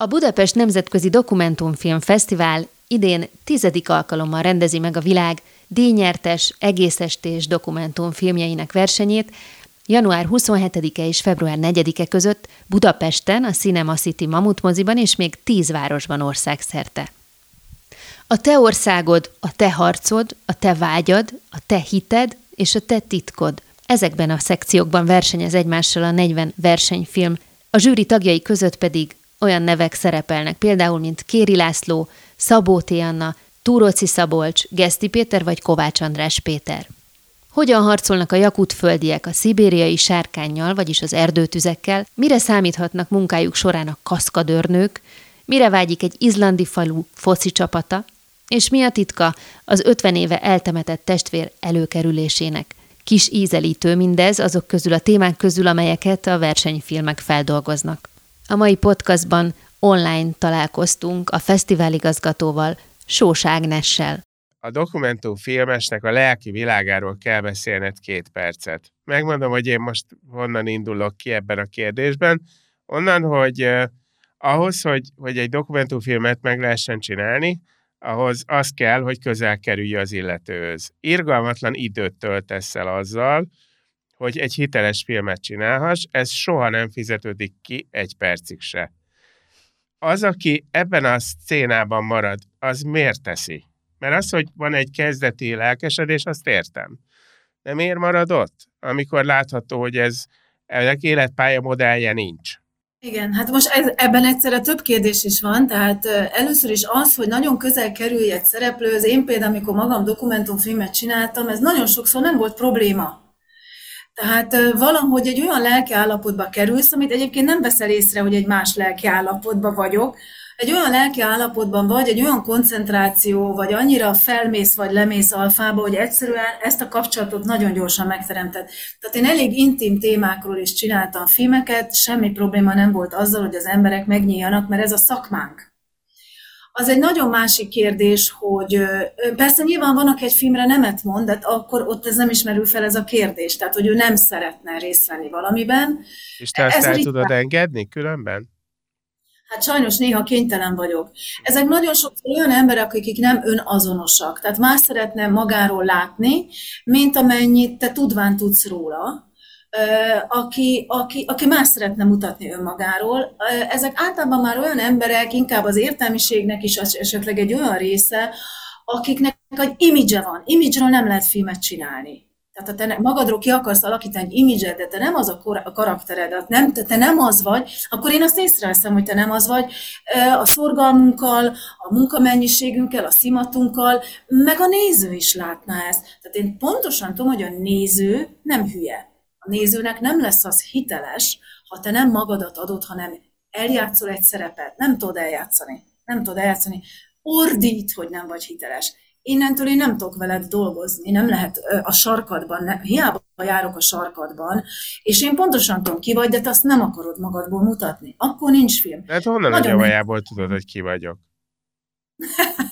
A Budapest Nemzetközi Dokumentumfilm Fesztivál idén tizedik alkalommal rendezi meg a világ díjnyertes, egészestés dokumentumfilmjeinek versenyét, január 27-e és február 4-e között Budapesten, a Cinema City Mamut moziban és még tíz városban országszerte. A te országod, a te harcod, a te vágyad, a te hited és a te titkod. Ezekben a szekciókban versenyez egymással a 40 versenyfilm, a zsűri tagjai között pedig olyan nevek szerepelnek, például mint Kéri László, Szabó T. Anna, Túróci Szabolcs, Geszti Péter vagy Kovács András Péter. Hogyan harcolnak a jakutföldiek a szibériai sárkányjal, vagyis az erdőtüzekkel, mire számíthatnak munkájuk során a kaszkadőrnők, mire vágyik egy izlandi falu foci csapata, és mi a titka az 50 éve eltemetett testvér előkerülésének. Kis ízelítő mindez azok közül a témák közül, amelyeket a versenyfilmek feldolgoznak. A mai podcastban online találkoztunk a fesztiváligazgatóval, Sós Ágnessel. A dokumentumfilmesnek a lelki világáról kell beszélned két percet. Megmondom, hogy én most honnan indulok ki ebben a kérdésben. Onnan, hogy ahhoz, hogy, hogy egy dokumentumfilmet meg lehessen csinálni, ahhoz az kell, hogy közel kerülj az illetőhöz. Irgalmatlan időt töltesz el azzal, hogy egy hiteles filmet csinálhass, ez soha nem fizetődik ki egy percig se. Az, aki ebben a szcénában marad, az miért teszi? Mert az, hogy van egy kezdeti lelkesedés, azt értem. De miért marad ott, amikor látható, hogy ez ennek életpálya modellje nincs? Igen, hát most ez, ebben egyszerre több kérdés is van, tehát először is az, hogy nagyon közel kerülj egy szereplőhöz, én például, amikor magam dokumentumfilmet csináltam, ez nagyon sokszor nem volt probléma. Tehát valahogy egy olyan lelki állapotba kerülsz, amit egyébként nem veszel észre, hogy egy más lelki állapotban vagyok, egy olyan lelki állapotban vagy, egy olyan koncentráció, vagy annyira felmész vagy lemész alfába, hogy egyszerűen ezt a kapcsolatot nagyon gyorsan megteremtett. Tehát én elég intim témákról is csináltam filmeket, semmi probléma nem volt azzal, hogy az emberek megnyíljanak, mert ez a szakmánk. Az egy nagyon másik kérdés, hogy persze nyilván van, aki egy filmre nemet mond, de akkor ott ez nem ismerül fel ez a kérdés, tehát hogy ő nem szeretne részt venni valamiben. És te ezt ez el tudod engedni különben? Hát sajnos néha kénytelen vagyok. Ezek nagyon sok olyan emberek, akik nem önazonosak. Tehát más szeretne magáról látni, mint amennyit te tudván tudsz róla aki, aki, aki más szeretne mutatni önmagáról. Ezek általában már olyan emberek, inkább az értelmiségnek is esetleg egy olyan része, akiknek egy imidzse van. Imidzsről nem lehet filmet csinálni. Tehát ha te magadról ki akarsz alakítani egy imidzset, de te nem az a, kor- a karaktered, nem, te, te nem az vagy, akkor én azt észreveszem, hogy te nem az vagy. A szorgalmunkkal, a munkamennyiségünkkel, a szimatunkkal, meg a néző is látná ezt. Tehát én pontosan tudom, hogy a néző nem hülye nézőnek nem lesz az hiteles, ha te nem magadat adod, hanem eljátszol egy szerepet, nem tudod eljátszani. Nem tudod eljátszani. Ordít, hogy nem vagy hiteles. Innentől én nem tudok veled dolgozni, nem lehet a sarkadban, nem, hiába járok a sarkadban, és én pontosan tudom, ki vagy, de te azt nem akarod magadból mutatni. Akkor nincs film. De hát honnan a gyavajából tudod, hogy ki vagyok?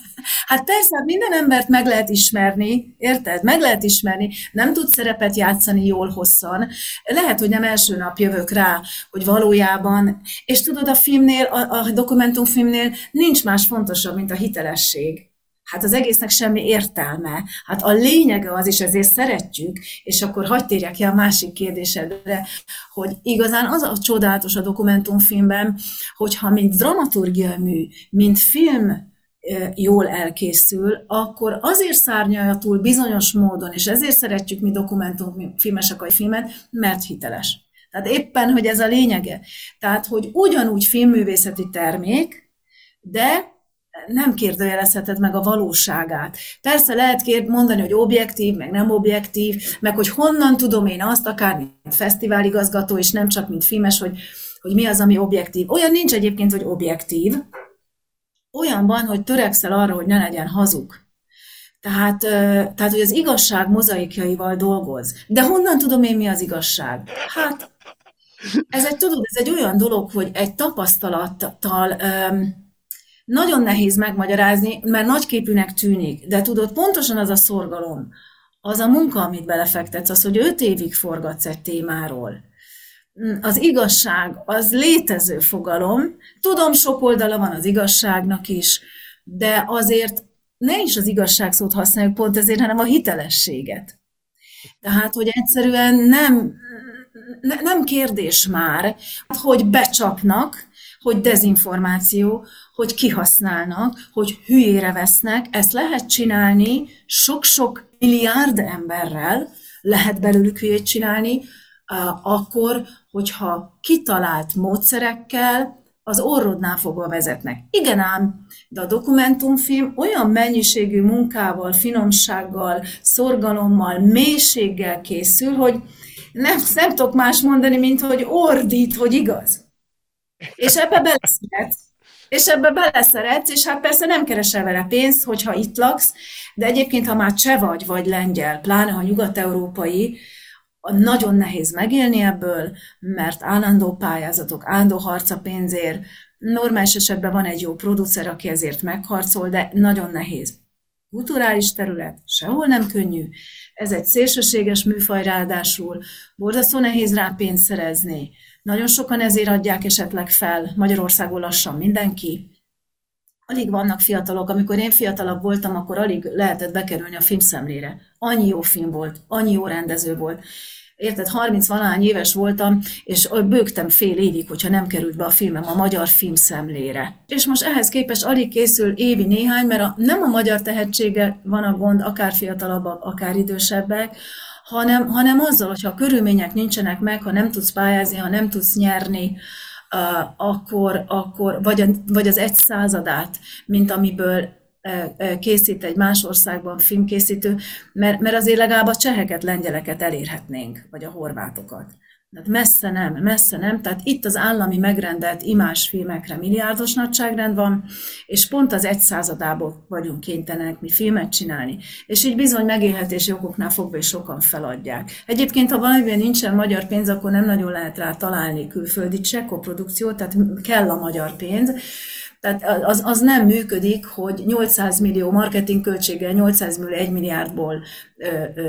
Hát persze, minden embert meg lehet ismerni, érted? Meg lehet ismerni, nem tud szerepet játszani jól hosszan. Lehet, hogy nem első nap jövök rá, hogy valójában, és tudod, a filmnél, a, a dokumentumfilmnél nincs más fontosabb, mint a hitelesség. Hát az egésznek semmi értelme. Hát a lényege az, és ezért szeretjük, és akkor hagyd térjek ki a másik kérdésedre, hogy igazán az a csodálatos a dokumentumfilmben, hogyha mint dramaturgia mű, mint film jól elkészül, akkor azért szárnyalja túl bizonyos módon, és ezért szeretjük mi dokumentumfilmesek a filmet, mert hiteles. Tehát éppen, hogy ez a lényege. Tehát, hogy ugyanúgy filmművészeti termék, de nem kérdőjelezheted meg a valóságát. Persze lehet kérd mondani, hogy objektív, meg nem objektív, meg hogy honnan tudom én azt, akár mint fesztiváligazgató, és nem csak mint filmes, hogy hogy mi az, ami objektív. Olyan nincs egyébként, hogy objektív, olyan van, hogy törekszel arra, hogy ne legyen hazug. Tehát, tehát, hogy az igazság mozaikjaival dolgoz. De honnan tudom én, mi az igazság? Hát, ez egy, tudod, ez egy olyan dolog, hogy egy tapasztalattal um, nagyon nehéz megmagyarázni, mert nagyképűnek tűnik, de tudod, pontosan az a szorgalom, az a munka, amit belefektetsz, az, hogy öt évig forgatsz egy témáról. Az igazság, az létező fogalom. Tudom, sok oldala van az igazságnak is, de azért ne is az igazság szót használjuk pont ezért, hanem a hitelességet. Tehát, hogy egyszerűen nem, nem kérdés már, hogy becsapnak, hogy dezinformáció, hogy kihasználnak, hogy hülyére vesznek. Ezt lehet csinálni sok-sok milliárd emberrel, lehet belőlük hülyét csinálni, akkor, hogyha kitalált módszerekkel az orrodnál fogva vezetnek. Igen ám, de a dokumentumfilm olyan mennyiségű munkával, finomsággal, szorgalommal, mélységgel készül, hogy nem, nem tudok más mondani, mint hogy ordít, hogy igaz. És ebbe beleszeretsz. És ebbe beleszeretsz, és hát persze nem keresel vele pénzt, hogyha itt laksz, de egyébként, ha már cseh vagy, vagy lengyel, pláne ha nyugat-európai, nagyon nehéz megélni ebből, mert állandó pályázatok, állandó harca pénzért, normális esetben van egy jó producer, aki ezért megharcol, de nagyon nehéz. Kulturális terület, sehol nem könnyű, ez egy szélsőséges műfaj ráadásul, borzasztó nehéz rá pénzt szerezni, nagyon sokan ezért adják esetleg fel, Magyarországon lassan mindenki. Alig vannak fiatalok. Amikor én fiatalabb voltam, akkor alig lehetett bekerülni a filmszemlére. Annyi jó film volt, annyi jó rendező volt. Érted, 30 valány éves voltam, és bőgtem fél évig, hogyha nem került be a filmem a magyar filmszemlére. És most ehhez képest alig készül évi néhány, mert a, nem a magyar tehetsége van a gond, akár fiatalabbak, akár idősebbek, hanem, hanem azzal, hogyha a körülmények nincsenek meg, ha nem tudsz pályázni, ha nem tudsz nyerni, akkor, akkor vagy, vagy az egy századát, mint amiből készít egy más országban filmkészítő, mert, mert azért legalább a cseheket, lengyeleket elérhetnénk, vagy a horvátokat. Tehát messze nem, messze nem. Tehát itt az állami megrendelt imás filmekre milliárdos nagyságrend van, és pont az egy századából vagyunk kénytelenek mi filmet csinálni. És így bizony megélhetési okoknál fogva is sokan feladják. Egyébként, ha valamiben nincsen magyar pénz, akkor nem nagyon lehet rá találni külföldi csekkoprodukciót, tehát kell a magyar pénz. Tehát az, az nem működik, hogy 800 millió marketing költséggel 800 millió 1 milliárdból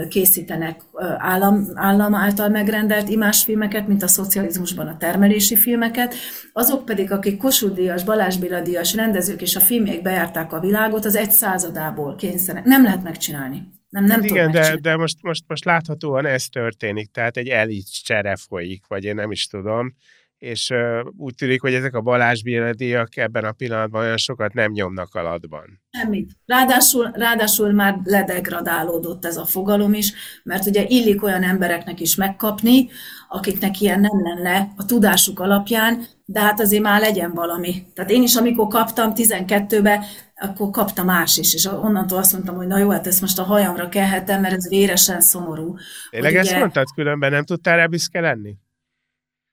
készítenek állam, állam által megrendelt imásfilmeket, mint a szocializmusban a termelési filmeket, azok pedig, akik Kossuth Díjas, Balázs Béla Díjas rendezők és a filmjék bejárták a világot, az egy századából kényszerek. Nem lehet megcsinálni. Nem, nem hát Igen, de, de most, most, most láthatóan ez történik, tehát egy elit csere folyik, vagy én nem is tudom és úgy tűnik, hogy ezek a Balázs díjak ebben a pillanatban olyan sokat nem nyomnak alatban. Semmit. Ráadásul, ráadásul már ledegradálódott ez a fogalom is, mert ugye illik olyan embereknek is megkapni, akiknek ilyen nem lenne a tudásuk alapján, de hát azért már legyen valami. Tehát én is, amikor kaptam 12-be, akkor kaptam más is, és onnantól azt mondtam, hogy na jó, hát ezt most a hajamra kelhetem, mert ez véresen szomorú. Tényleg ezt ugye... mondtad, különben nem tudtál rá büszke lenni?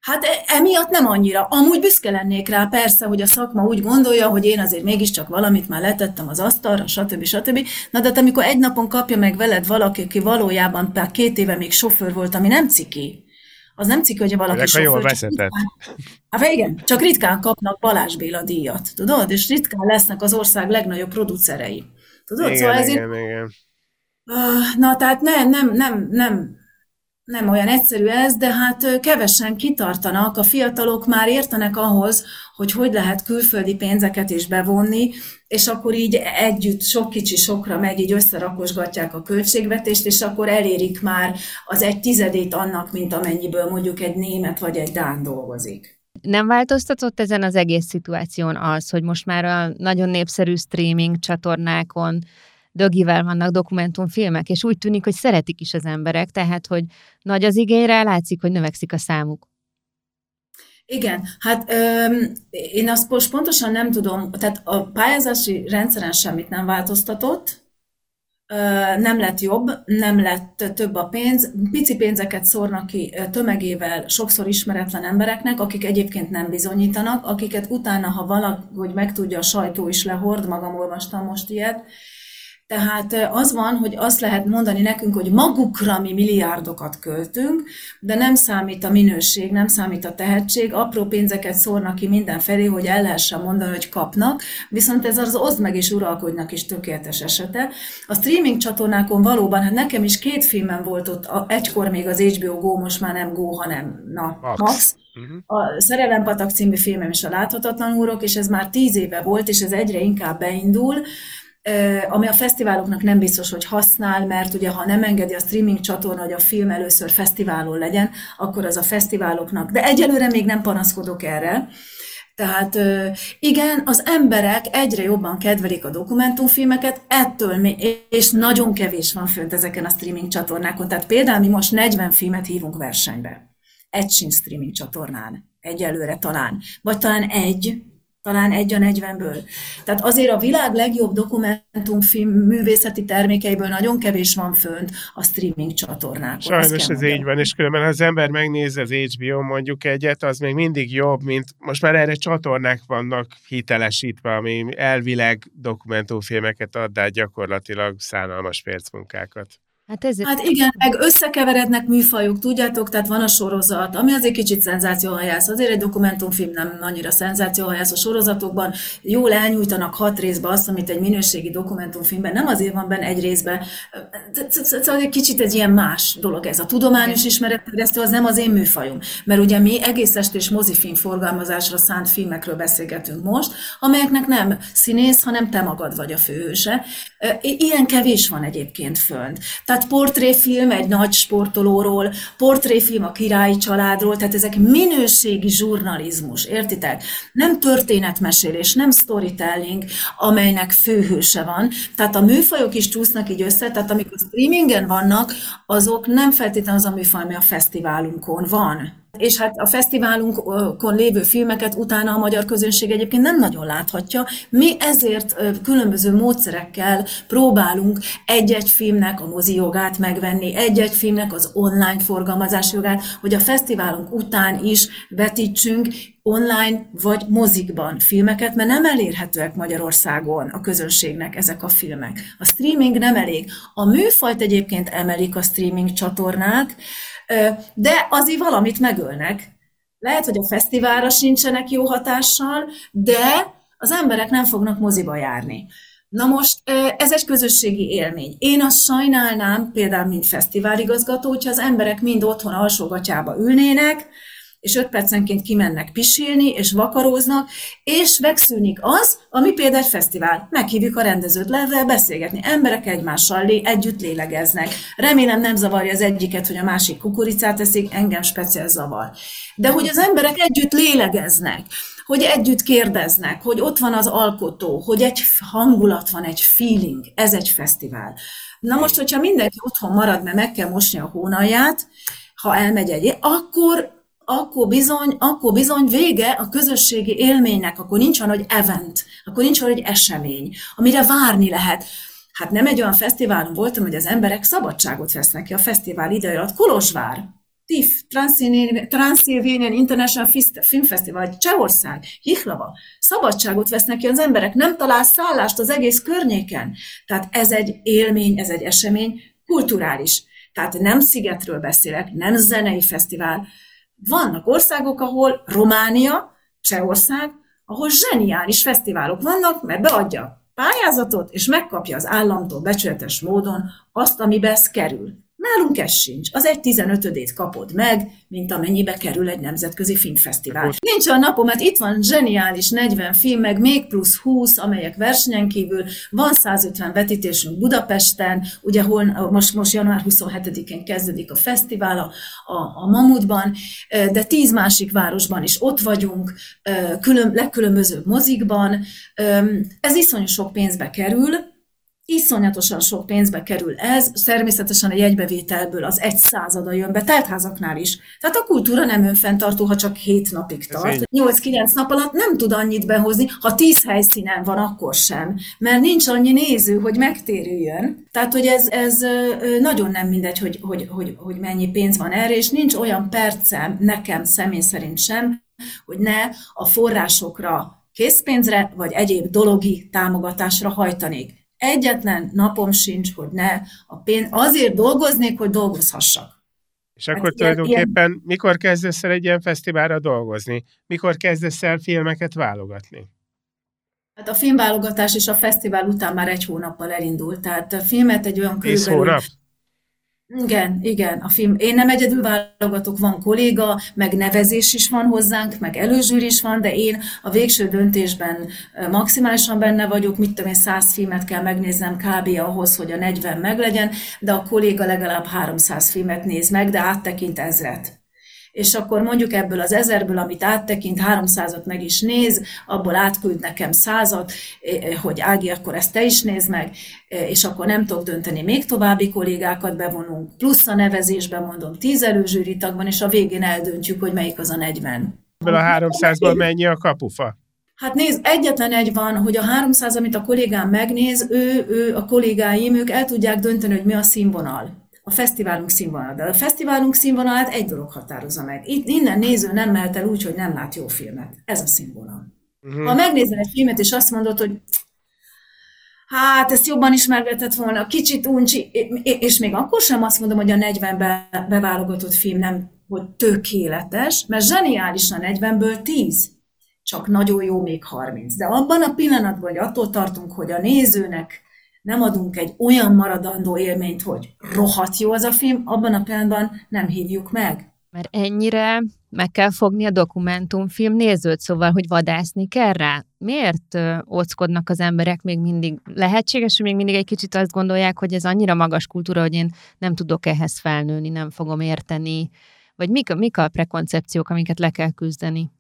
Hát e, emiatt nem annyira. Amúgy büszke lennék rá, persze, hogy a szakma úgy gondolja, hogy én azért mégiscsak valamit már letettem az asztalra, stb. stb. Na de amikor egy napon kapja meg veled valaki, aki valójában pár két éve még sofőr volt, ami nem ciki, az nem ciki, hogy valaki sofőr. Jól vezetett. Hát igen, csak ritkán kapnak Balázs Béla díjat, tudod? És ritkán lesznek az ország legnagyobb producerei. Tudod? Igen, szóval ezért... igen, igen. Ah, na, tehát nem, nem, nem, nem, nem olyan egyszerű ez, de hát kevesen kitartanak, a fiatalok már értenek ahhoz, hogy hogy lehet külföldi pénzeket is bevonni, és akkor így együtt sok kicsi sokra megy, így összerakosgatják a költségvetést, és akkor elérik már az egy tizedét annak, mint amennyiből mondjuk egy német vagy egy dán dolgozik. Nem változtatott ezen az egész szituáción az, hogy most már a nagyon népszerű streaming csatornákon dögivel vannak dokumentumfilmek, és úgy tűnik, hogy szeretik is az emberek, tehát, hogy nagy az igényre, látszik, hogy növekszik a számuk. Igen, hát öm, én azt most pontosan nem tudom, tehát a pályázási rendszeren semmit nem változtatott, nem lett jobb, nem lett több a pénz, pici pénzeket szórnak ki tömegével sokszor ismeretlen embereknek, akik egyébként nem bizonyítanak, akiket utána, ha valahogy megtudja a sajtó is lehord, magam olvastam most ilyet, tehát az van, hogy azt lehet mondani nekünk, hogy magukra mi milliárdokat költünk, de nem számít a minőség, nem számít a tehetség, apró pénzeket szórnak ki mindenfelé, hogy el lehessen mondani, hogy kapnak, viszont ez az oszd meg és uralkodnak is tökéletes esete. A streaming csatornákon valóban, hát nekem is két filmem volt ott, egykor még az HBO Go, most már nem Go, hanem na, Max. Max. Uh-huh. A Szerelempatak című filmem is a Láthatatlan úrok, és ez már tíz éve volt, és ez egyre inkább beindul, ami a fesztiváloknak nem biztos, hogy használ, mert ugye ha nem engedi a streaming csatorna, hogy a film először fesztiválon legyen, akkor az a fesztiváloknak, de egyelőre még nem panaszkodok erre, tehát igen, az emberek egyre jobban kedvelik a dokumentumfilmeket, ettől mi, és nagyon kevés van fönt ezeken a streaming csatornákon. Tehát például mi most 40 filmet hívunk versenybe. Egy sincs streaming csatornán. Egyelőre talán. Vagy talán egy, talán egy a 40-ből. Tehát azért a világ legjobb dokumentumfilm művészeti termékeiből nagyon kevés van fönt a streaming csatornákon. Sajnos ez így van, és különben ha az ember megnézi az HBO mondjuk egyet, az még mindig jobb, mint most már erre csatornák vannak hitelesítve, ami elvileg dokumentumfilmeket ad, de gyakorlatilag szánalmas percmunkákat. Hát, ez... hát igen, meg összekeverednek műfajok, tudjátok, tehát van a sorozat, ami azért kicsit szenzációhajász, azért egy dokumentumfilm nem annyira szenzációhajász a sorozatokban, jól elnyújtanak hat részbe azt, amit egy minőségi dokumentumfilmben, nem azért van benne egy részben, szóval egy kicsit egy ilyen más dolog ez. A tudományos ismeretterjesztő az nem az én műfajom, mert ugye mi egész estés mozifilm forgalmazásra szánt filmekről beszélgetünk most, amelyeknek nem színész, hanem te magad vagy a főhőse. Ilyen kevés van egyébként fönt. Tehát tehát portréfilm egy nagy sportolóról, portréfilm a királyi családról, tehát ezek minőségi zsurnalizmus, értitek? Nem történetmesélés, nem storytelling, amelynek főhőse van. Tehát a műfajok is csúsznak így össze, tehát amikor streamingen vannak, azok nem feltétlenül az a műfaj, ami a fesztiválunkon van és hát a fesztiválunkon lévő filmeket utána a magyar közönség egyébként nem nagyon láthatja. Mi ezért különböző módszerekkel próbálunk egy-egy filmnek a mozi jogát megvenni, egy-egy filmnek az online forgalmazás jogát, hogy a fesztiválunk után is vetítsünk online vagy mozikban filmeket, mert nem elérhetőek Magyarországon a közönségnek ezek a filmek. A streaming nem elég. A műfajt egyébként emelik a streaming csatornák, de azért valamit megölnek. Lehet, hogy a fesztiválra sincsenek jó hatással, de az emberek nem fognak moziba járni. Na most ez egy közösségi élmény. Én azt sajnálnám, például mint fesztiváligazgató, hogyha az emberek mind otthon alsógatyába ülnének, és öt percenként kimennek pisilni, és vakaróznak, és megszűnik az, ami például egy fesztivál. Meghívjuk a rendezőt le, beszélgetni. Emberek egymással lé, együtt lélegeznek. Remélem nem zavarja az egyiket, hogy a másik kukoricát eszik, engem speciál zavar. De hogy az emberek együtt lélegeznek, hogy együtt kérdeznek, hogy ott van az alkotó, hogy egy hangulat van, egy feeling, ez egy fesztivál. Na most, hogyha mindenki otthon marad, mert meg kell mosni a hónalját, ha elmegy egy, akkor akkor bizony, akkor bizony vége a közösségi élménynek, akkor nincs olyan, hogy event, akkor nincs olyan, hogy esemény, amire várni lehet. Hát nem egy olyan fesztiválon voltam, hogy az emberek szabadságot vesznek ki a fesztivál ideje alatt. Kolozsvár, TIFF, Transylvanian International Film Festival, Csehország, Hihlava, szabadságot vesznek ki az emberek, nem talál szállást az egész környéken. Tehát ez egy élmény, ez egy esemény, kulturális. Tehát nem szigetről beszélek, nem zenei fesztivál, vannak országok, ahol Románia, Csehország, ahol zseniális fesztiválok vannak, mert beadja pályázatot, és megkapja az államtól becsületes módon azt, amibe ez kerül. Nálunk ez sincs. Az egy 15 kapod meg, mint amennyibe kerül egy nemzetközi filmfesztivál. Nincs a napom, mert itt van zseniális 40 film, meg még plusz 20, amelyek versenyen kívül. Van 150 vetítésünk Budapesten, ugye hol, most, most január 27-én kezdődik a fesztivál a, a, a Mamutban, de 10 másik városban is ott vagyunk, külön, legkülönbözőbb mozikban. Ez iszonyú sok pénzbe kerül, Iszonyatosan sok pénzbe kerül ez, természetesen a jegybevételből az egy százada jön be, teltházaknál is. Tehát a kultúra nem önfenntartó, ha csak hét napig tart. 8-9 nap alatt nem tud annyit behozni, ha 10 helyszínen van, akkor sem. Mert nincs annyi néző, hogy megtérüljön. Tehát, hogy ez, ez nagyon nem mindegy, hogy, hogy, hogy, hogy mennyi pénz van erre, és nincs olyan percem, nekem személy szerint sem, hogy ne a forrásokra készpénzre, vagy egyéb dologi támogatásra hajtanék. Egyetlen napom sincs, hogy ne a pénz, azért dolgoznék, hogy dolgozhassak. És akkor hát tulajdonképpen ilyen... mikor kezdesz el egy ilyen fesztiválra dolgozni? Mikor kezdesz el filmeket válogatni? Hát a filmválogatás és a fesztivál után már egy hónappal elindult, tehát a filmet egy olyan körülbelül... hónap? Igen, igen, a film. Én nem egyedül válogatok, van kolléga, meg nevezés is van hozzánk, meg előzsűr is van, de én a végső döntésben maximálisan benne vagyok, mit tudom én, száz filmet kell megnéznem kb. ahhoz, hogy a 40 meglegyen, de a kolléga legalább 300 filmet néz meg, de áttekint ezret és akkor mondjuk ebből az ezerből, amit áttekint, 300-at meg is néz, abból átküld nekem százat, hogy Ági, akkor ezt te is nézd meg, és akkor nem tudok dönteni, még további kollégákat bevonunk, plusz a nevezésben mondom, tíz előzsűri tagban, és a végén eldöntjük, hogy melyik az a 40. Ebből a 300-ból mennyi a kapufa? Hát nézd, egyetlen egy van, hogy a 300, amit a kollégám megnéz, ő, ő, a kollégáim, ők el tudják dönteni, hogy mi a színvonal a fesztiválunk színvonal. De a fesztiválunk színvonalát egy dolog határozza meg. Itt innen néző nem mehet el úgy, hogy nem lát jó filmet. Ez a színvonal. Uh-huh. Ha megnézel egy filmet, és azt mondod, hogy hát ezt jobban ismergetett volna, kicsit uncsi, és még akkor sem azt mondom, hogy a 40 be, beválogatott film nem, hogy tökéletes, mert zseniális a 40-ből 10, csak nagyon jó még 30. De abban a pillanatban, hogy attól tartunk, hogy a nézőnek nem adunk egy olyan maradandó élményt, hogy rohadt jó az a film, abban a pillanatban nem hívjuk meg. Mert ennyire meg kell fogni a dokumentumfilm nézőt, szóval, hogy vadászni kell rá. Miért óckodnak az emberek még mindig? Lehetséges, hogy még mindig egy kicsit azt gondolják, hogy ez annyira magas kultúra, hogy én nem tudok ehhez felnőni, nem fogom érteni. Vagy mik, mik a prekoncepciók, amiket le kell küzdeni?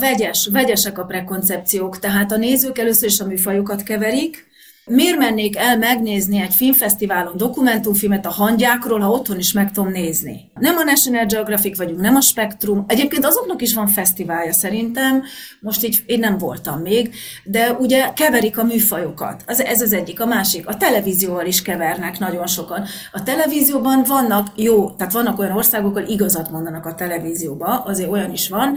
Vegyes, vegyesek a prekoncepciók, tehát a nézők először is a műfajokat keverik, Miért mennék el megnézni egy filmfesztiválon dokumentumfilmet a hangyákról, ha otthon is meg tudom nézni? Nem a National Geographic vagyunk, nem a Spektrum. Egyébként azoknak is van fesztiválja szerintem, most így én nem voltam még, de ugye keverik a műfajokat. Az, ez az egyik. A másik, a televízióval is kevernek nagyon sokan. A televízióban vannak jó, tehát vannak olyan országok, ahol igazat mondanak a televízióba, azért olyan is van.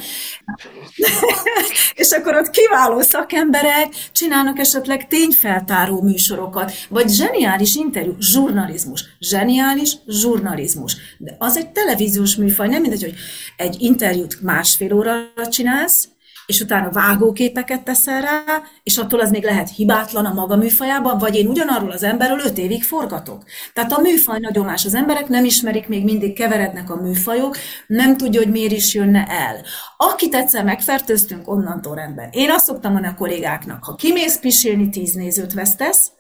és akkor ott kiváló szakemberek csinálnak esetleg tényfeltáró kiváló műsorokat, vagy zseniális interjú, zsurnalizmus, zseniális zsurnalizmus. De az egy televíziós műfaj, nem mindegy, hogy egy interjút másfél óra csinálsz, és utána vágóképeket teszel rá, és attól az még lehet hibátlan a maga műfajában, vagy én ugyanarról az emberről öt évig forgatok. Tehát a műfaj nagyon. Az emberek nem ismerik, még mindig keverednek a műfajok, nem tudja, hogy miért is jönne el. Akit egyszer megfertőztünk, onnantól rendben. Én azt szoktam mondani a kollégáknak, ha kimész pisilni, tíz nézőt vesztesz,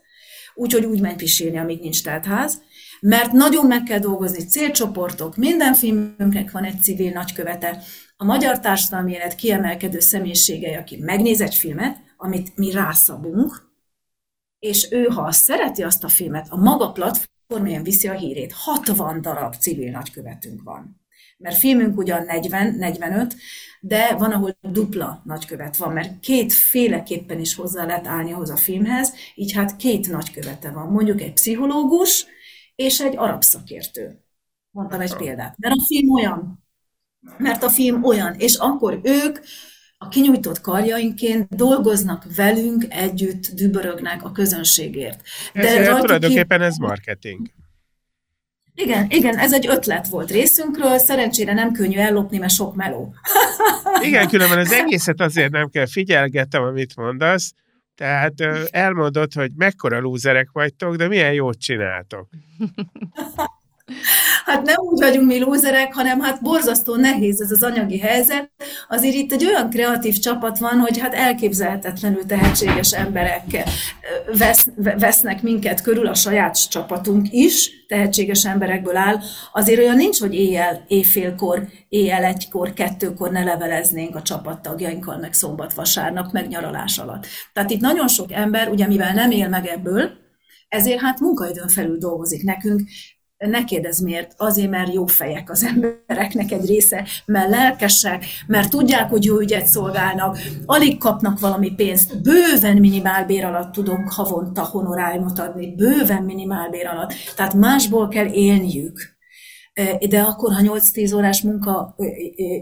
úgyhogy úgy menj pisilni, amíg nincs teltház, mert nagyon meg kell dolgozni célcsoportok, minden filmünknek van egy civil nagykövete, a magyar társadalmi élet kiemelkedő személyiségei, aki megnéz egy filmet, amit mi rászabunk, és ő, ha szereti azt a filmet, a maga platformján viszi a hírét. 60 darab civil nagykövetünk van. Mert filmünk ugyan 40-45, de van, ahol dupla nagykövet van, mert két féleképpen is hozzá lehet állni ahhoz a filmhez, így hát két nagykövete van. Mondjuk egy pszichológus és egy arab szakértő. Mondtam egy példát. Mert a film olyan, mert a film olyan, és akkor ők a kinyújtott karjainként dolgoznak velünk, együtt dübörögnek a közönségért. De ez, tulajdonképpen ez marketing. Igen, igen, ez egy ötlet volt részünkről, szerencsére nem könnyű ellopni, mert sok meló. igen, különben az egészet azért nem kell figyelgettem, amit mondasz, tehát elmondod, hogy mekkora lúzerek vagytok, de milyen jót csináltok. Hát nem úgy vagyunk mi lúzerek, hanem hát borzasztó nehéz ez az anyagi helyzet. Azért itt egy olyan kreatív csapat van, hogy hát elképzelhetetlenül tehetséges emberek vesz, vesznek minket körül, a saját csapatunk is tehetséges emberekből áll. Azért olyan nincs, hogy éjjel, éjfélkor, éjjel egykor, kettőkor ne leveleznénk a csapattagjainkkal, meg szombat, vasárnap, meg nyaralás alatt. Tehát itt nagyon sok ember, ugye mivel nem él meg ebből, Ezért hát munkaidőn felül dolgozik nekünk, ne kérdezz miért, azért, mert jó fejek az embereknek egy része, mert lelkesek, mert tudják, hogy jó ügyet szolgálnak, alig kapnak valami pénzt, bőven minimálbér alatt tudunk havonta honoráriumot adni, bőven minimálbér alatt, tehát másból kell élniük. De akkor, ha 8-10 órás munka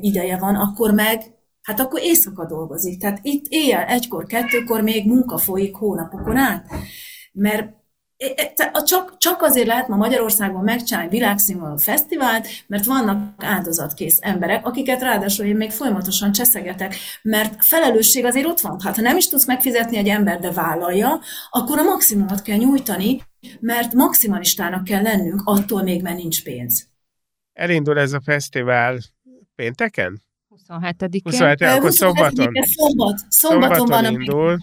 ideje van, akkor meg hát akkor éjszaka dolgozik. Tehát itt éjjel, egykor, kettőkor még munka folyik hónapokon át. Mert csak, csak azért lehet ma Magyarországon megcsinálni világszínvonalú fesztivált, mert vannak áldozatkész emberek, akiket ráadásul én még folyamatosan cseszegetek, mert felelősség azért ott van. Hát ha nem is tudsz megfizetni egy ember, de vállalja, akkor a maximumot kell nyújtani, mert maximalistának kell lennünk, attól még, mert nincs pénz. Elindul ez a fesztivál pénteken? 27-én. 27 akkor szombaton. Szombat. Szombaton, szombaton van indul.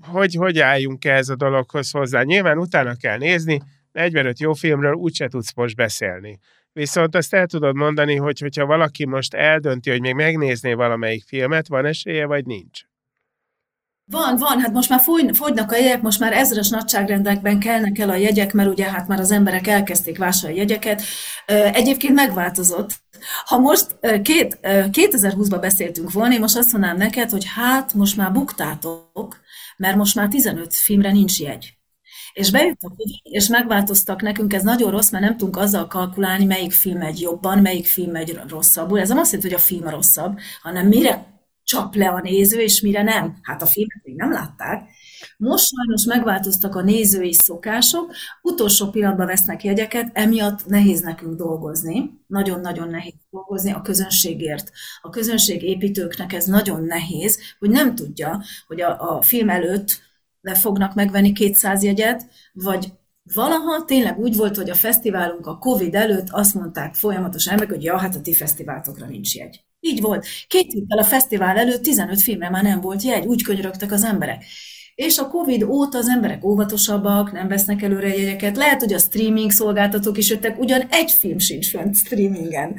Hogy, hogy álljunk ez a dologhoz hozzá. Nyilván utána kell nézni, 45 jó filmről úgyse tudsz most beszélni. Viszont azt el tudod mondani, hogy hogyha valaki most eldönti, hogy még megnézné valamelyik filmet, van esélye, vagy nincs? Van, van, hát most már fogy, fogynak a jegyek, most már ezres nagyságrendekben kellnek el a jegyek, mert ugye hát már az emberek elkezdték vásárolni jegyeket. Egyébként megváltozott. Ha most két, 2020-ban beszéltünk volna, én most azt mondanám neked, hogy hát most már buktátok, mert most már 15 filmre nincs jegy. És bejöttek, és megváltoztak nekünk, ez nagyon rossz, mert nem tudunk azzal kalkulálni, melyik film megy jobban, melyik film megy rosszabbul. Ez nem azt jelenti, hogy a film a rosszabb, hanem mire csap le a néző, és mire nem. Hát a filmet még nem látták. Most sajnos megváltoztak a nézői szokások, utolsó pillanatban vesznek jegyeket, emiatt nehéz nekünk dolgozni. Nagyon-nagyon nehéz dolgozni a közönségért. A közönségépítőknek ez nagyon nehéz, hogy nem tudja, hogy a, a film előtt le fognak megvenni 200 jegyet, vagy valaha tényleg úgy volt, hogy a fesztiválunk a Covid előtt azt mondták folyamatosan meg, hogy ja, hát a ti fesztiváltokra nincs jegy. Így volt. Két héttel a fesztivál előtt 15 filmre már nem volt jegy, úgy könyörögtek az emberek. És a Covid óta az emberek óvatosabbak, nem vesznek előre jegyeket. Lehet, hogy a streaming szolgáltatók is jöttek, ugyan egy film sincs fönt streamingen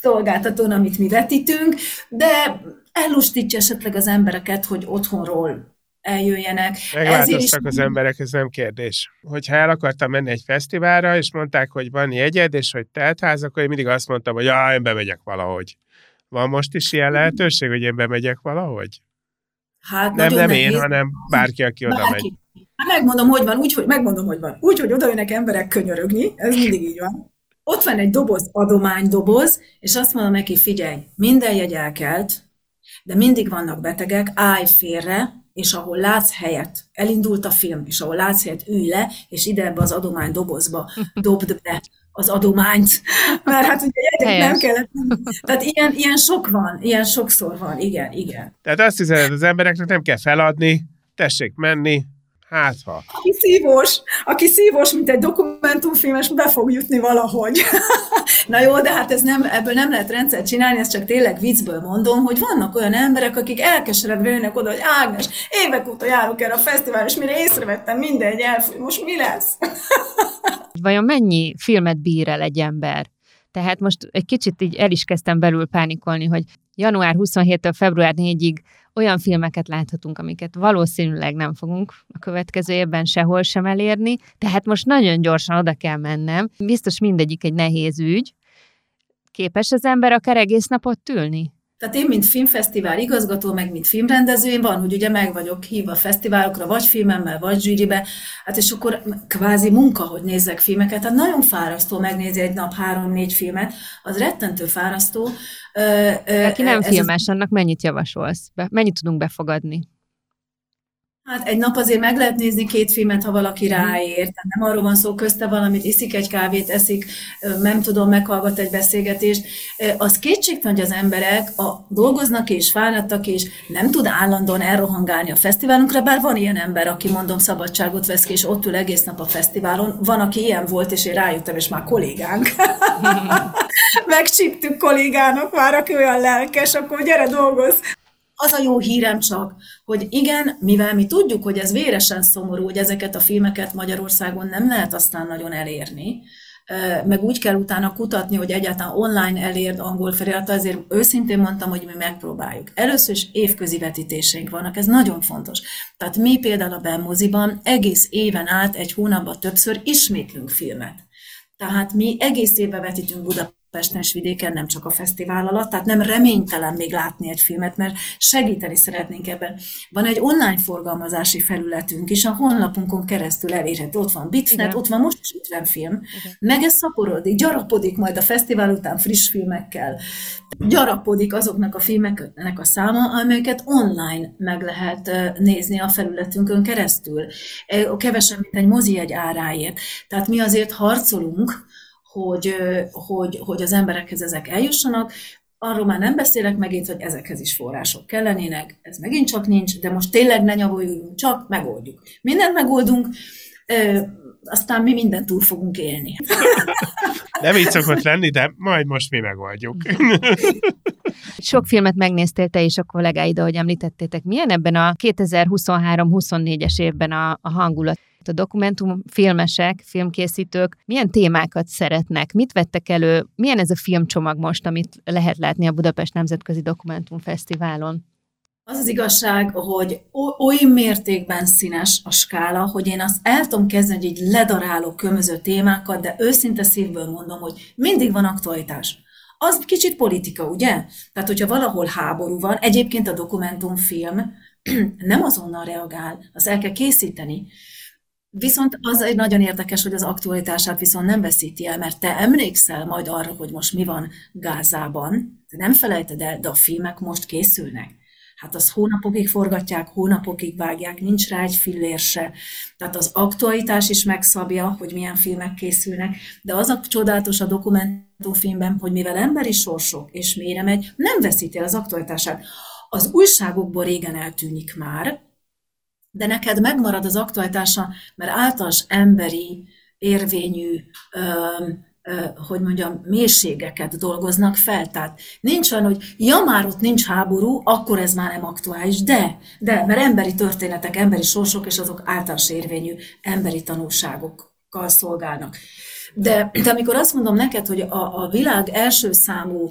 szolgáltatón, amit mi vetítünk, de ellustítja esetleg az embereket, hogy otthonról eljöjjenek. Megváltoztak is... az emberek, ez nem kérdés. Hogyha el akartam menni egy fesztiválra, és mondták, hogy van jegyed, és hogy teltház, akkor én mindig azt mondtam, hogy ja, én bemegyek valahogy. Van most is ilyen lehetőség, hogy én bemegyek valahogy? Hát nem, nem én, hanem bárki, aki oda megy. Hát megmondom, hogy van, úgy, hogy megmondom, hogy van. Úgy, hogy oda jönnek emberek könyörögni, ez mindig így van. Ott van egy doboz, adománydoboz, és azt mondom neki, figyelj, minden jegy elkelt, de mindig vannak betegek, állj félre, és ahol látsz helyet, elindult a film, és ahol látsz helyet, ülj le, és ide ebbe az adománydobozba dobd be az adományt, mert hát ugye jegyek nem kellett. Tehát ilyen, ilyen sok van, ilyen sokszor van, igen, igen. Tehát azt hiszem, az embereknek nem kell feladni, tessék menni, Hát ha. Aki szívós, aki szívós, mint egy dokumentumfilmes, be fog jutni valahogy. Na jó, de hát ez nem, ebből nem lehet rendszert csinálni, ezt csak tényleg viccből mondom, hogy vannak olyan emberek, akik elkeseredve jönnek oda, hogy Ágnes, évek óta járok erre a fesztivál, és mire észrevettem, mindegy elfúj, most mi lesz? Vajon mennyi filmet bír el egy ember? Tehát most egy kicsit így el is kezdtem belül pánikolni, hogy január 27-től február 4-ig olyan filmeket láthatunk, amiket valószínűleg nem fogunk a következő évben sehol sem elérni, tehát most nagyon gyorsan oda kell mennem. Biztos mindegyik egy nehéz ügy. Képes az ember akár egész napot ülni? Tehát én, mint filmfesztivál igazgató, meg mint filmrendező, én van, hogy ugye meg vagyok hívva fesztiválokra, vagy filmemmel, vagy zsűribe, hát és akkor kvázi munka, hogy nézzek filmeket, hát nagyon fárasztó megnézni egy nap három-négy filmet, az rettentő fárasztó. Aki nem filmes, annak mennyit javasolsz? Be, mennyit tudunk befogadni? Hát egy nap azért meg lehet nézni két filmet, ha valaki mhm. ráér. Tehát nem arról van szó, közte valamit, iszik egy kávét, eszik, nem tudom, meghallgat egy beszélgetést. Az kétségtelen, hogy az emberek a, dolgoznak és fáradtak, és nem tud állandóan elrohangálni a fesztiválunkra, bár van ilyen ember, aki mondom szabadságot vesz ki, és ott ül egész nap a fesztiválon. Van, aki ilyen volt, és én rájöttem, és már kollégánk. Megcsíptük kollégának már, aki olyan lelkes, akkor gyere dolgoz. Az a jó hírem csak, hogy igen, mivel mi tudjuk, hogy ez véresen szomorú, hogy ezeket a filmeket Magyarországon nem lehet aztán nagyon elérni, meg úgy kell utána kutatni, hogy egyáltalán online elérd angol felirat, azért őszintén mondtam, hogy mi megpróbáljuk. Először is évközi vetítéseink vannak, ez nagyon fontos. Tehát mi például a Belmoziban egész éven át, egy hónapban többször ismétlünk filmet. Tehát mi egész évben vetítünk Budapest Pesten és vidéken, nem csak a fesztivál alatt, tehát nem reménytelen még látni egy filmet, mert segíteni szeretnénk ebben. Van egy online forgalmazási felületünk is, a honlapunkon keresztül elérhető. Ott van Bitnet, Igen. ott van most is 50 film, Igen. meg ez szaporodik, gyarapodik majd a fesztivál után friss filmekkel. Gyarapodik azoknak a filmeknek a száma, amelyeket online meg lehet nézni a felületünkön keresztül. Kevesebb, mint egy mozi egy áráért. Tehát mi azért harcolunk, hogy, hogy, hogy az emberekhez ezek eljussanak. Arról már nem beszélek megint, hogy ezekhez is források kellenének, ez megint csak nincs, de most tényleg ne nyavoljunk, csak megoldjuk. Mindent megoldunk, aztán mi mindent túl fogunk élni. Nem így szokott lenni, de majd most mi megoldjuk. Sok filmet megnéztél te és a kollégáid, ahogy említettétek. Milyen ebben a 2023-24-es évben a, a hangulat? A dokumentumfilmesek, filmkészítők milyen témákat szeretnek, mit vettek elő, milyen ez a filmcsomag most, amit lehet látni a Budapest Nemzetközi Dokumentumfesztiválon? Az az igazság, hogy oly mértékben színes a skála, hogy én azt el tudom kezdeni, hogy így ledarálok kömöző témákat, de őszinte szívből mondom, hogy mindig van aktualitás. Az kicsit politika, ugye? Tehát, hogyha valahol háború van, egyébként a dokumentumfilm nem azonnal reagál, azt el kell készíteni. Viszont az egy nagyon érdekes, hogy az aktualitását viszont nem veszíti el, mert te emlékszel majd arra, hogy most mi van Gázában, nem felejted el, de a filmek most készülnek. Hát az hónapokig forgatják, hónapokig vágják, nincs rá egy fillér. Tehát az aktualitás is megszabja, hogy milyen filmek készülnek, de az a csodálatos a dokumentumfilmben, hogy mivel emberi sorsok és mélyre megy, nem veszíti el az aktualitását. Az újságokból régen eltűnik már, de neked megmarad az aktualitása, mert általános emberi érvényű, ö, ö, hogy mondjam, mélységeket dolgoznak fel. Tehát nincs olyan, hogy ja, már ott nincs háború, akkor ez már nem aktuális, de, de, mert emberi történetek, emberi sorsok, és azok általános érvényű emberi tanulságokkal szolgálnak. De, de amikor azt mondom neked, hogy a, a világ első számú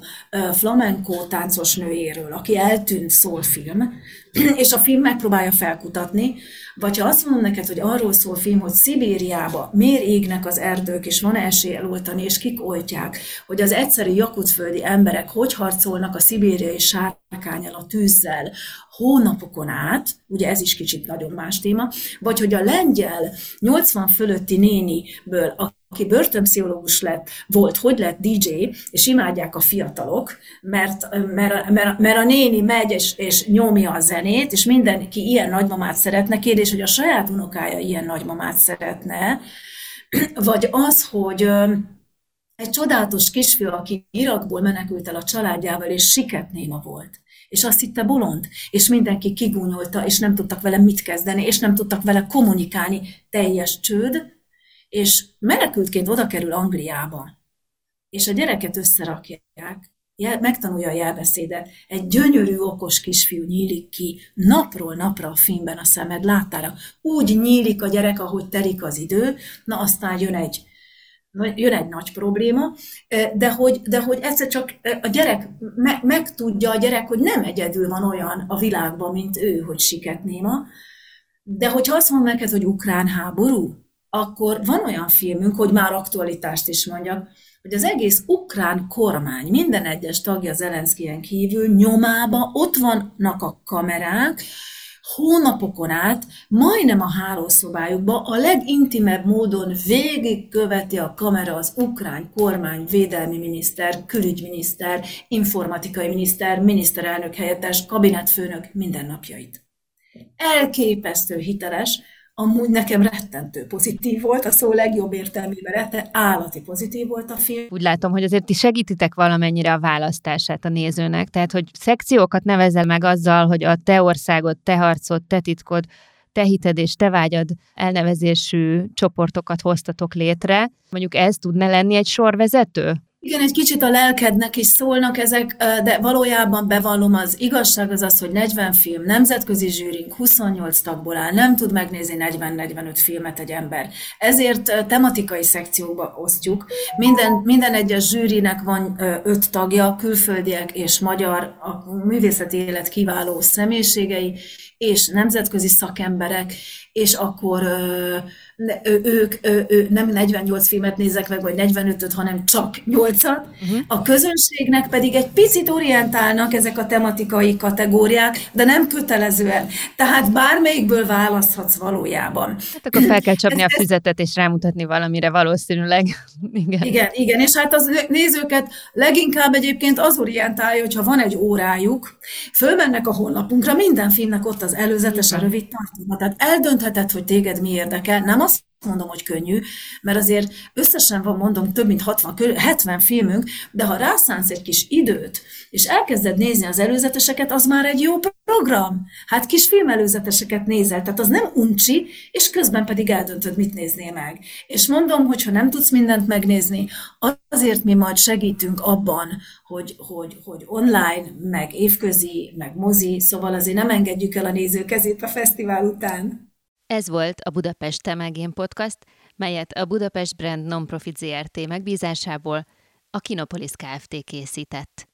flamenco táncos nőjéről, aki eltűnt szól film, és a film megpróbálja felkutatni, vagy ha azt mondom neked, hogy arról szól film, hogy Szibériába miért égnek az erdők, és van esély eloltani, és kik oltják, hogy az egyszerű jakutföldi emberek hogy harcolnak a szibériai sárkányal, a tűzzel, hónapokon át, ugye ez is kicsit nagyon más téma, vagy hogy a lengyel 80 fölötti néniből, aki börtönpszichológus lett, volt, hogy lett DJ, és imádják a fiatalok, mert, mert, mert, mert a néni megy és, és nyomja a zenét, és mindenki ilyen nagymamát szeretne, kérdés, hogy a saját unokája ilyen nagymamát szeretne, vagy az, hogy egy csodálatos kisfiú, aki Irakból menekült el a családjával, és siketnéma volt és azt hitte bolond, és mindenki kigúnyolta, és nem tudtak vele mit kezdeni, és nem tudtak vele kommunikálni, teljes csőd, és menekültként oda kerül Angliába, és a gyereket összerakják, megtanulja a jelbeszédet, egy gyönyörű, okos kisfiú nyílik ki napról napra a filmben a szemed láttára. Úgy nyílik a gyerek, ahogy telik az idő, na aztán jön egy jön egy nagy probléma, de hogy, de hogy egyszer csak a gyerek, me, megtudja a gyerek, hogy nem egyedül van olyan a világban, mint ő, hogy siketnéma, de hogyha azt mondom neked, hogy ukrán háború, akkor van olyan filmünk, hogy már aktualitást is mondjak, hogy az egész ukrán kormány, minden egyes tagja Zelenszkien kívül nyomába ott vannak a kamerák, hónapokon át, majdnem a hálószobájukba a legintimebb módon végigköveti a kamera az ukrán kormány, védelmi miniszter, külügyminiszter, informatikai miniszter, miniszterelnök helyettes, kabinetfőnök mindennapjait. Elképesztő hiteles, amúgy nekem rettentő pozitív volt, a szó legjobb értelmében rette, állati pozitív volt a film. Úgy látom, hogy azért ti segítitek valamennyire a választását a nézőnek, tehát hogy szekciókat nevezel meg azzal, hogy a te országod, te harcod, te titkod, te hited és te vágyad elnevezésű csoportokat hoztatok létre. Mondjuk ez tudna lenni egy sorvezető? Igen, egy kicsit a lelkednek is szólnak ezek, de valójában bevallom, az igazság az az, hogy 40 film, nemzetközi zsűrink 28 tagból áll, nem tud megnézni 40-45 filmet egy ember. Ezért tematikai szekciókba osztjuk. Minden, minden egyes zsűrinek van öt tagja, külföldiek és magyar, a művészeti élet kiváló személyiségei, és nemzetközi szakemberek, és akkor ők ő, ő, nem 48 filmet nézek meg, vagy 45-öt, hanem csak 8-at. Uh-huh. A közönségnek pedig egy picit orientálnak ezek a tematikai kategóriák, de nem kötelezően. Tehát bármelyikből választhatsz valójában. Hát akkor fel kell csapni ez, a füzetet, és rámutatni valamire valószínűleg. Igen. igen, igen, és hát az nézőket leginkább egyébként az orientálja, hogyha van egy órájuk, fölmennek a honlapunkra, minden filmnek ott az előzetes, a rövid tartalma. Tehát eldöntheted, hogy téged mi érdekel, nem az mondom, hogy könnyű, mert azért összesen van, mondom, több mint 60, 70 filmünk, de ha rászánsz egy kis időt, és elkezded nézni az előzeteseket, az már egy jó program. Hát kis filmelőzeteseket nézel, tehát az nem uncsi, és közben pedig eldöntöd, mit néznél meg. És mondom, hogy ha nem tudsz mindent megnézni, azért mi majd segítünk abban, hogy, hogy, hogy online, meg évközi, meg mozi, szóval azért nem engedjük el a néző kezét a fesztivál után. Ez volt a Budapest Temelgén Podcast, melyet a Budapest Brand Nonprofit ZRT megbízásából a Kinopolis Kft. készített.